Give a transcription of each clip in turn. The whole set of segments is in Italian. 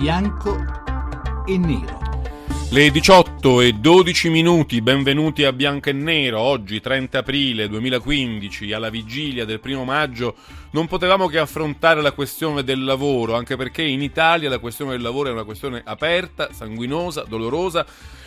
bianco e nero. Le 18 e 12 minuti, benvenuti a Bianco e Nero, oggi 30 aprile 2015, alla vigilia del primo maggio, non potevamo che affrontare la questione del lavoro, anche perché in Italia la questione del lavoro è una questione aperta, sanguinosa, dolorosa,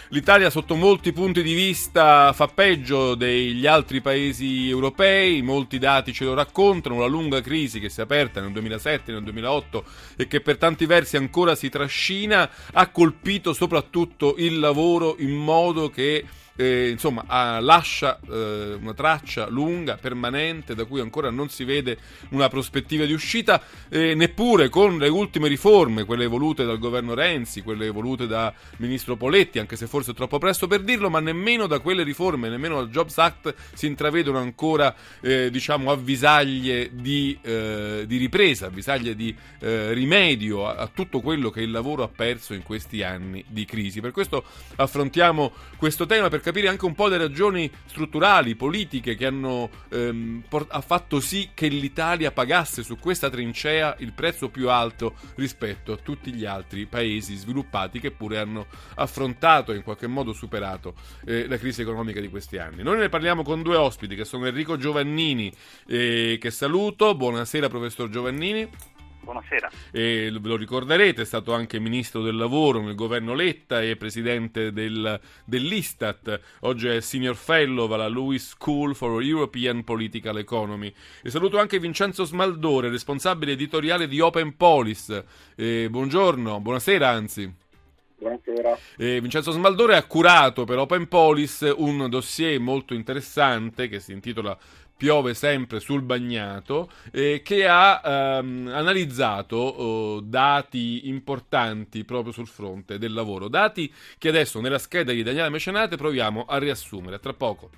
L'Italia sotto molti punti di vista fa peggio degli altri paesi europei, molti dati ce lo raccontano, la lunga crisi che si è aperta nel 2007, nel 2008 e che per tanti versi ancora si trascina ha colpito soprattutto il lavoro in modo che eh, insomma ha, lascia eh, una traccia lunga, permanente, da cui ancora non si vede una prospettiva di uscita, eh, neppure con le ultime riforme, quelle volute dal governo Renzi, quelle volute da ministro Poletti, anche se forse è troppo presto per dirlo, ma nemmeno da quelle riforme, nemmeno dal Jobs Act si intravedono ancora eh, diciamo avvisaglie di, eh, di, ripresa, avvisaglie di eh, rimedio a, a tutto quello che il lavoro ha perso in questi anni di crisi. Per questo affrontiamo questo tema capire anche un po' le ragioni strutturali, politiche che hanno ehm, port- ha fatto sì che l'Italia pagasse su questa trincea il prezzo più alto rispetto a tutti gli altri paesi sviluppati che pure hanno affrontato e in qualche modo superato eh, la crisi economica di questi anni. Noi ne parliamo con due ospiti che sono Enrico Giovannini, eh, che saluto. Buonasera professor Giovannini. Buonasera. E lo ricorderete, è stato anche ministro del lavoro nel governo Letta e presidente del, dell'Istat. Oggi è senior fellow alla Lewis School for European Political Economy. E saluto anche Vincenzo Smaldore, responsabile editoriale di Open Polis. E buongiorno, buonasera anzi. Buonasera. Eh, Vincenzo Smaldore ha curato per Open Police un dossier molto interessante che si intitola piove sempre sul bagnato, eh, che ha ehm, analizzato oh, dati importanti proprio sul fronte del lavoro. Dati che adesso nella scheda di Daniele Mecenate proviamo a riassumere. Tra poco.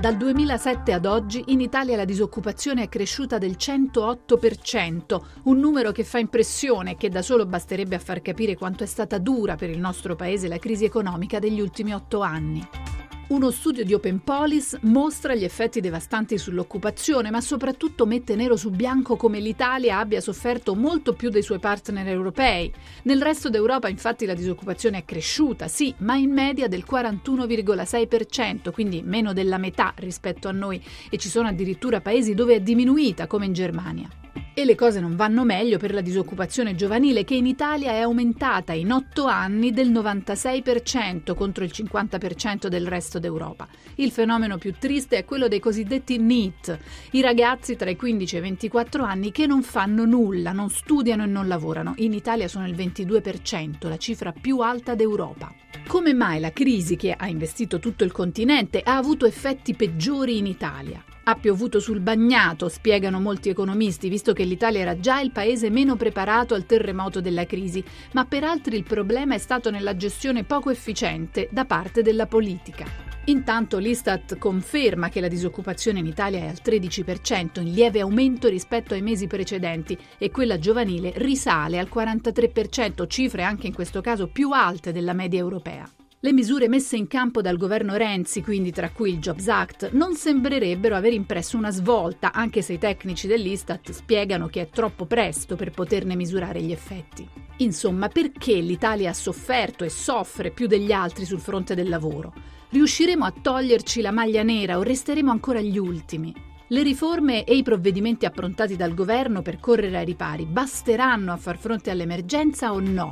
Dal 2007 ad oggi in Italia la disoccupazione è cresciuta del 108%, un numero che fa impressione e che da solo basterebbe a far capire quanto è stata dura per il nostro paese la crisi economica degli ultimi otto anni. Uno studio di Open Police mostra gli effetti devastanti sull'occupazione, ma soprattutto mette nero su bianco come l'Italia abbia sofferto molto più dei suoi partner europei. Nel resto d'Europa infatti la disoccupazione è cresciuta, sì, ma in media del 41,6%, quindi meno della metà rispetto a noi, e ci sono addirittura paesi dove è diminuita, come in Germania. E le cose non vanno meglio per la disoccupazione giovanile che in Italia è aumentata in otto anni del 96% contro il 50% del resto d'Europa. Il fenomeno più triste è quello dei cosiddetti NEET, i ragazzi tra i 15 e i 24 anni che non fanno nulla, non studiano e non lavorano. In Italia sono il 22%, la cifra più alta d'Europa. Come mai la crisi che ha investito tutto il continente ha avuto effetti peggiori in Italia? Ha piovuto sul bagnato, spiegano molti economisti, visto che l'Italia era già il paese meno preparato al terremoto della crisi, ma per altri il problema è stato nella gestione poco efficiente da parte della politica. Intanto l'Istat conferma che la disoccupazione in Italia è al 13%, in lieve aumento rispetto ai mesi precedenti, e quella giovanile risale al 43%, cifre anche in questo caso più alte della media europea. Le misure messe in campo dal governo Renzi, quindi tra cui il Jobs Act, non sembrerebbero aver impresso una svolta, anche se i tecnici dell'Istat spiegano che è troppo presto per poterne misurare gli effetti. Insomma, perché l'Italia ha sofferto e soffre più degli altri sul fronte del lavoro? Riusciremo a toglierci la maglia nera o resteremo ancora gli ultimi? Le riforme e i provvedimenti approntati dal governo per correre ai ripari basteranno a far fronte all'emergenza o no?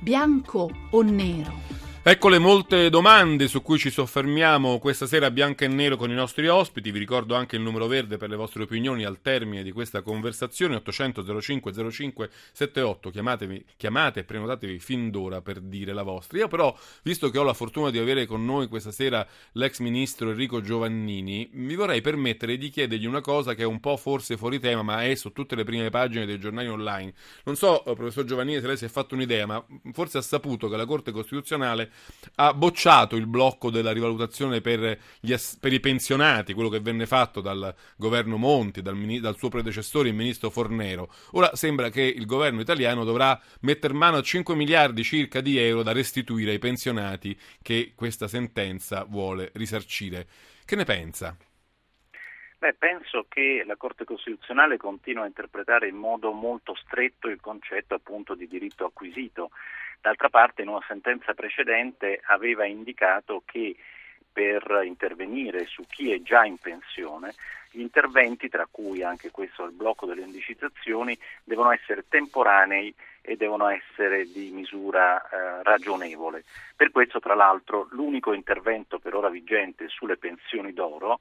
Bianco o nero? Ecco le molte domande su cui ci soffermiamo questa sera bianca e nero con i nostri ospiti. Vi ricordo anche il numero verde per le vostre opinioni al termine di questa conversazione 800 05 05 78. Chiamatevi, chiamate e prenotatevi fin d'ora per dire la vostra. Io però, visto che ho la fortuna di avere con noi questa sera l'ex ministro Enrico Giovannini, mi vorrei permettere di chiedergli una cosa che è un po' forse fuori tema, ma è su tutte le prime pagine dei giornali online. Non so, eh, professor Giovannini, se lei si è fatto un'idea, ma forse ha saputo che la Corte Costituzionale ha bocciato il blocco della rivalutazione per, ass- per, i pensionati, quello che venne fatto dal governo Monti, dal, mini- dal, suo predecessore, il ministro Fornero. Ora sembra che il governo italiano dovrà mettere mano a 5 miliardi circa di euro da restituire ai pensionati che questa sentenza vuole risarcire. Che ne pensa? Beh, penso che la Corte Costituzionale continua a interpretare in modo molto stretto il concetto appunto di diritto acquisito. D'altra parte in una sentenza precedente aveva indicato che per intervenire su chi è già in pensione, gli interventi, tra cui anche questo il blocco delle indicizzazioni, devono essere temporanei e devono essere di misura eh, ragionevole. Per questo, tra l'altro, l'unico intervento per ora vigente sulle pensioni d'oro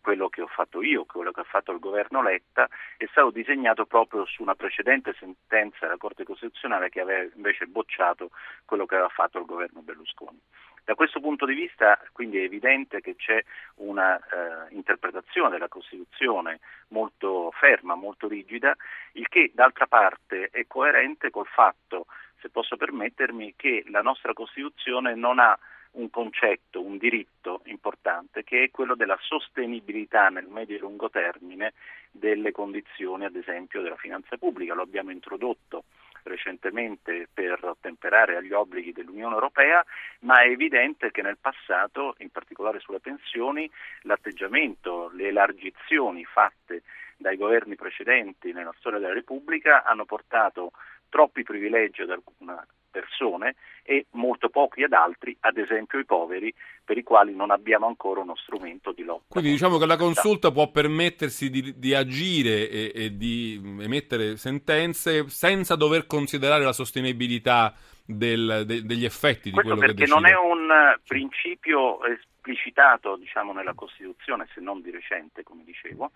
quello che ho fatto io, quello che ha fatto il governo Letta, è stato disegnato proprio su una precedente sentenza della Corte Costituzionale che aveva invece bocciato quello che aveva fatto il governo Berlusconi. Da questo punto di vista quindi è evidente che c'è una eh, interpretazione della Costituzione molto ferma, molto rigida, il che d'altra parte è coerente col fatto, se posso permettermi, che la nostra Costituzione non ha un concetto, un diritto importante che è quello della sostenibilità nel medio e lungo termine delle condizioni, ad esempio, della finanza pubblica. Lo abbiamo introdotto recentemente per ottemperare agli obblighi dell'Unione Europea, ma è evidente che nel passato, in particolare sulle pensioni, l'atteggiamento, le elargizioni fatte dai governi precedenti nella storia della Repubblica hanno portato troppi privilegi ad alcune persone e molto pochi ad altri, ad esempio i poveri, per i quali non abbiamo ancora uno strumento di lotta. Quindi diciamo che la consulta può permettersi di, di agire e, e, di emettere sentenze senza dover considerare la sostenibilità del, de, degli effetti di Questo quello che decide. perché non è un principio esplicitato diciamo, nella Costituzione, se non di recente, come dicevo,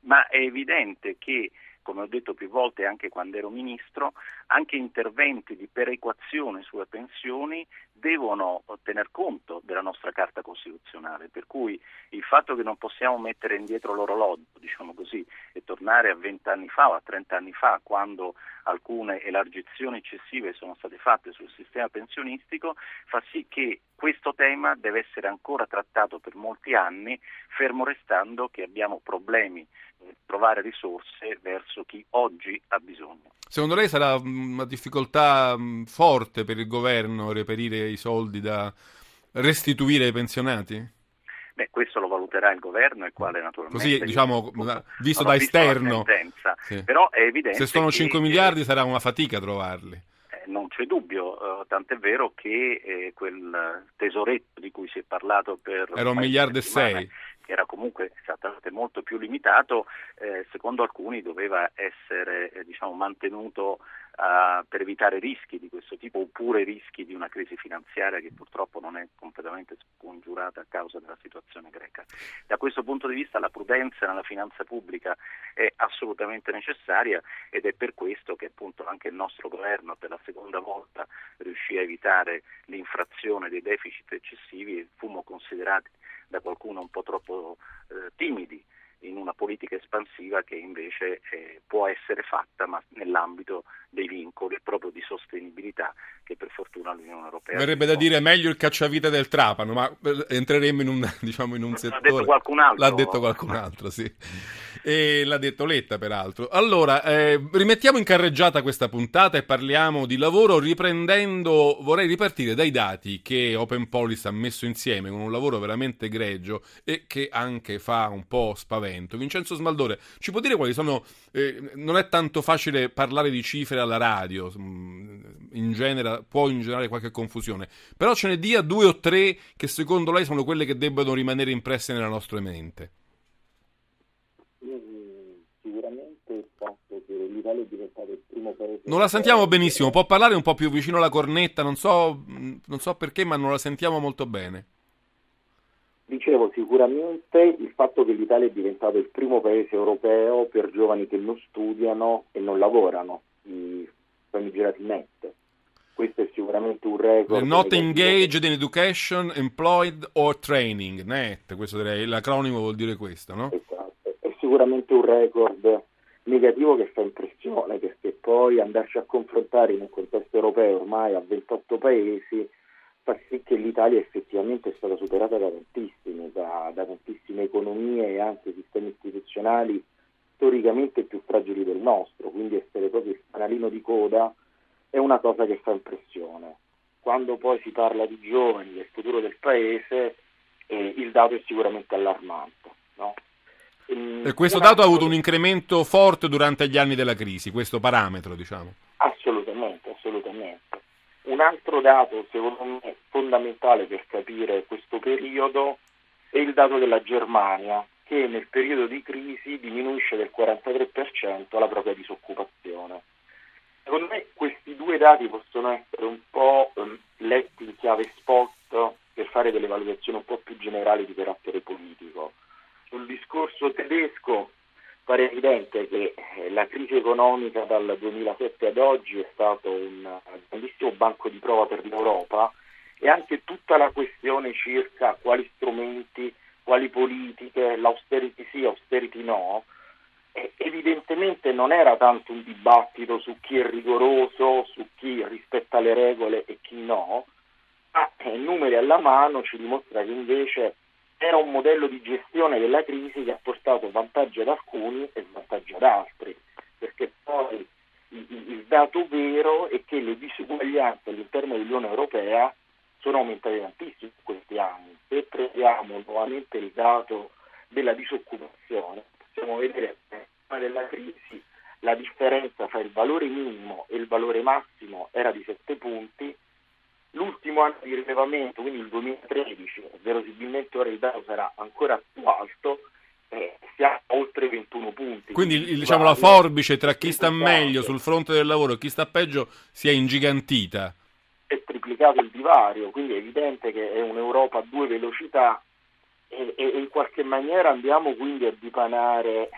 ma è evidente che come ho detto più volte anche quando ero ministro, anche interventi di perequazione sulle pensioni devono tener conto della nostra Carta Costituzionale, per cui il fatto che non possiamo mettere indietro l'orologio, diciamo così, e tornare a 20 anni fa o a 30 anni fa, quando alcune elargizioni eccessive sono state fatte sul sistema pensionistico, fa sì che questo tema deve essere ancora trattato per molti anni, fermo restando che abbiamo problemi trovare risorse verso chi oggi ha bisogno. Secondo lei sarà una difficoltà forte per il governo reperire i soldi da restituire ai pensionati? Beh, questo lo valuterà il governo, il quale naturalmente... Così, diciamo, visto da esterno... Sì. Però è evidente Se sono che, 5 miliardi sarà una fatica trovarli. Eh, non c'è dubbio, eh, tant'è vero che eh, quel tesoretto di cui si è parlato per... Era un miliardo e sei era comunque esattamente molto più limitato, eh, secondo alcuni doveva essere eh, diciamo, mantenuto uh, per evitare rischi di questo tipo oppure rischi di una crisi finanziaria che purtroppo non è completamente scongiurata a causa della situazione greca. Da questo punto di vista la prudenza nella finanza pubblica è assolutamente necessaria ed è per questo che appunto anche il nostro governo per la seconda volta riuscì a evitare l'infrazione dei deficit eccessivi e fummo considerati da qualcuno un po' troppo eh, timidi in una politica espansiva che invece eh, può essere fatta ma nell'ambito dei vincoli proprio di sostenibilità che per fortuna l'Unione Europea verrebbe da dire meglio il cacciavite del Trapano ma eh, entreremo in un, diciamo, in un settore. l'ha detto qualcun altro. L'ha detto qualcun altro sì. E l'ha detto Letta peraltro. Allora eh, rimettiamo in carreggiata questa puntata e parliamo di lavoro riprendendo vorrei ripartire dai dati che Open Policy ha messo insieme con un lavoro veramente egregio e che anche fa un po' spavento Vincenzo Smaldore ci può dire quali sono eh, non è tanto facile parlare di cifre alla radio in genere può ingenerare qualche confusione però ce ne dia due o tre che secondo lei sono quelle che debbono rimanere impresse nella nostra mente l'Italia è diventato il primo paese. Non la sentiamo benissimo, può parlare un po' più vicino alla cornetta, non so, non so perché, ma non la sentiamo molto bene. Dicevo sicuramente il fatto che l'Italia è diventato il primo paese europeo per giovani che non studiano e non lavorano, i famigerati NET. Questo è sicuramente un record. They're not engaged in education, employed or training, NET, questo direi, l'acronimo vuol dire questo, no? Esatto, è sicuramente un record negativo che fa impressione perché poi andarci a confrontare in un contesto europeo ormai a 28 paesi fa sì che l'Italia effettivamente è stata superata da tantissime, da, da tantissime economie e anche sistemi istituzionali storicamente più fragili del nostro, quindi essere proprio il fanalino di coda è una cosa che fa impressione. Quando poi si parla di giovani, del futuro del paese, eh, il dato è sicuramente allarmante. No? E questo dato ha avuto un incremento forte durante gli anni della crisi, questo parametro, diciamo. Assolutamente, assolutamente. Un altro dato, secondo me, fondamentale per capire questo periodo è il dato della Germania, che nel periodo di crisi diminuisce del 43% la propria disoccupazione. Secondo me questi due dati possono essere un po' um, letti in chiave spot per fare delle valutazioni un po' più generali di carattere politico. Sul discorso tedesco pare evidente che eh, la crisi economica dal 2007 ad oggi è stato un grandissimo banco di prova per l'Europa e anche tutta la questione circa quali strumenti, quali politiche, l'austerity sì, austerity no, evidentemente non era tanto un dibattito su chi è rigoroso, su chi rispetta le regole e chi no, ma eh, numeri alla mano ci dimostra che invece era un modello di gestione della crisi che ha portato vantaggio ad alcuni e svantaggio ad altri, perché poi il, il dato vero è che le disuguaglianze all'interno dell'Unione Europea sono aumentate tantissimo in questi anni. Se prendiamo nuovamente il dato della disoccupazione, possiamo vedere che prima della crisi la differenza tra il valore minimo e il valore massimo era di 7 punti, l'ultimo anno di rilevamento, quindi il 2013, verosimilmente ora il dato sarà ancora più alto, eh, siamo oltre 21 punti. Quindi, quindi diciamo, la forbice tra chi sta meglio sul fronte del lavoro e chi sta peggio si è ingigantita. È triplicato il divario, quindi è evidente che è un'Europa a due velocità e, e in qualche maniera andiamo quindi a dipanare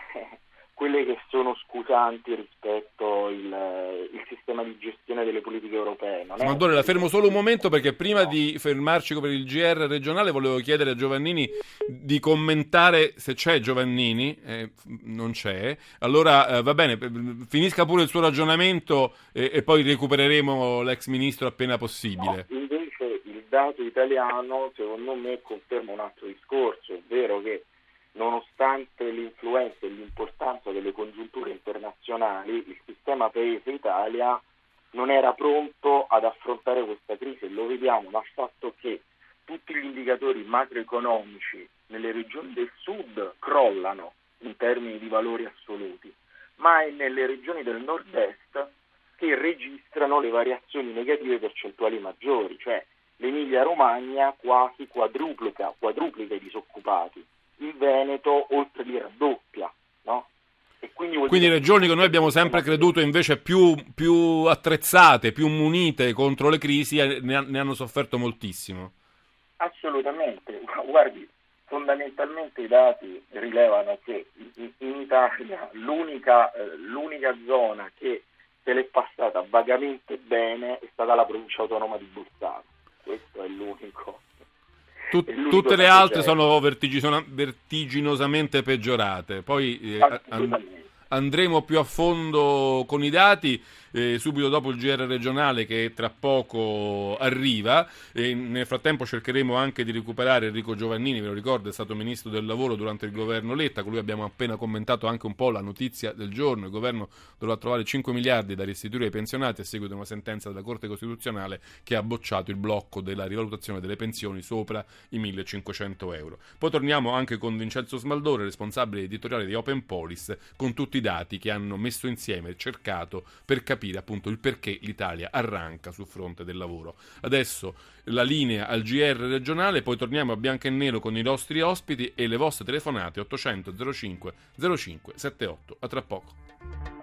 quelle che sono scusanti rispetto al il sistema di gestione delle politiche europee. Mandore, la fermo solo un momento perché prima no. di fermarci per il GR regionale volevo chiedere a Giovannini di commentare se c'è Giovannini, eh, non c'è, allora eh, va bene, finisca pure il suo ragionamento e, e poi recupereremo l'ex ministro appena possibile. No, invece il dato italiano secondo me conferma un altro discorso, ovvero che nonostante l'influenza e l'importanza delle congiunture internazionali, il sistema Paese Italia non era pronto ad affrontare questa crisi. E lo vediamo dal fatto che tutti gli indicatori macroeconomici nelle regioni del sud crollano in termini di valori assoluti, ma è nelle regioni del nord-est che registrano le variazioni negative percentuali maggiori, cioè l'Emilia Romagna quasi quadruplica, quadruplica i disoccupati Veneto oltre di raddoppia. No? quindi, quindi regioni che noi abbiamo sempre creduto invece più, più attrezzate, più munite contro le crisi, eh, ne, ne hanno sofferto moltissimo. Assolutamente, guardi, fondamentalmente i dati rilevano che in Italia l'unica, eh, l'unica zona che se l'è passata vagamente bene è stata la provincia autonoma di Bolzano. Questo è l'unico. Tut, tutte le altre sono vertiginosamente peggiorate. Poi eh, andremo più a fondo con i dati eh, subito dopo il GR regionale che tra poco arriva. E nel frattempo cercheremo anche di recuperare Enrico Giovannini, ve lo ricordo è stato ministro del lavoro durante il governo Letta, con lui abbiamo appena commentato anche un po' la notizia del giorno, il governo dovrà trovare 5 miliardi da restituire ai pensionati a seguito di una sentenza della Corte Costituzionale che ha bocciato il blocco della rivalutazione delle pensioni sopra i 1500 euro. Poi torniamo anche con Vincenzo Smaldore, responsabile editoriale di Open Polis, con tutti i dati che hanno messo insieme e cercato per capire capire appunto il perché l'Italia arranca sul fronte del lavoro. Adesso la linea al GR regionale, poi torniamo a bianco e nero con i nostri ospiti e le vostre telefonate 800 05 05 78. A tra poco.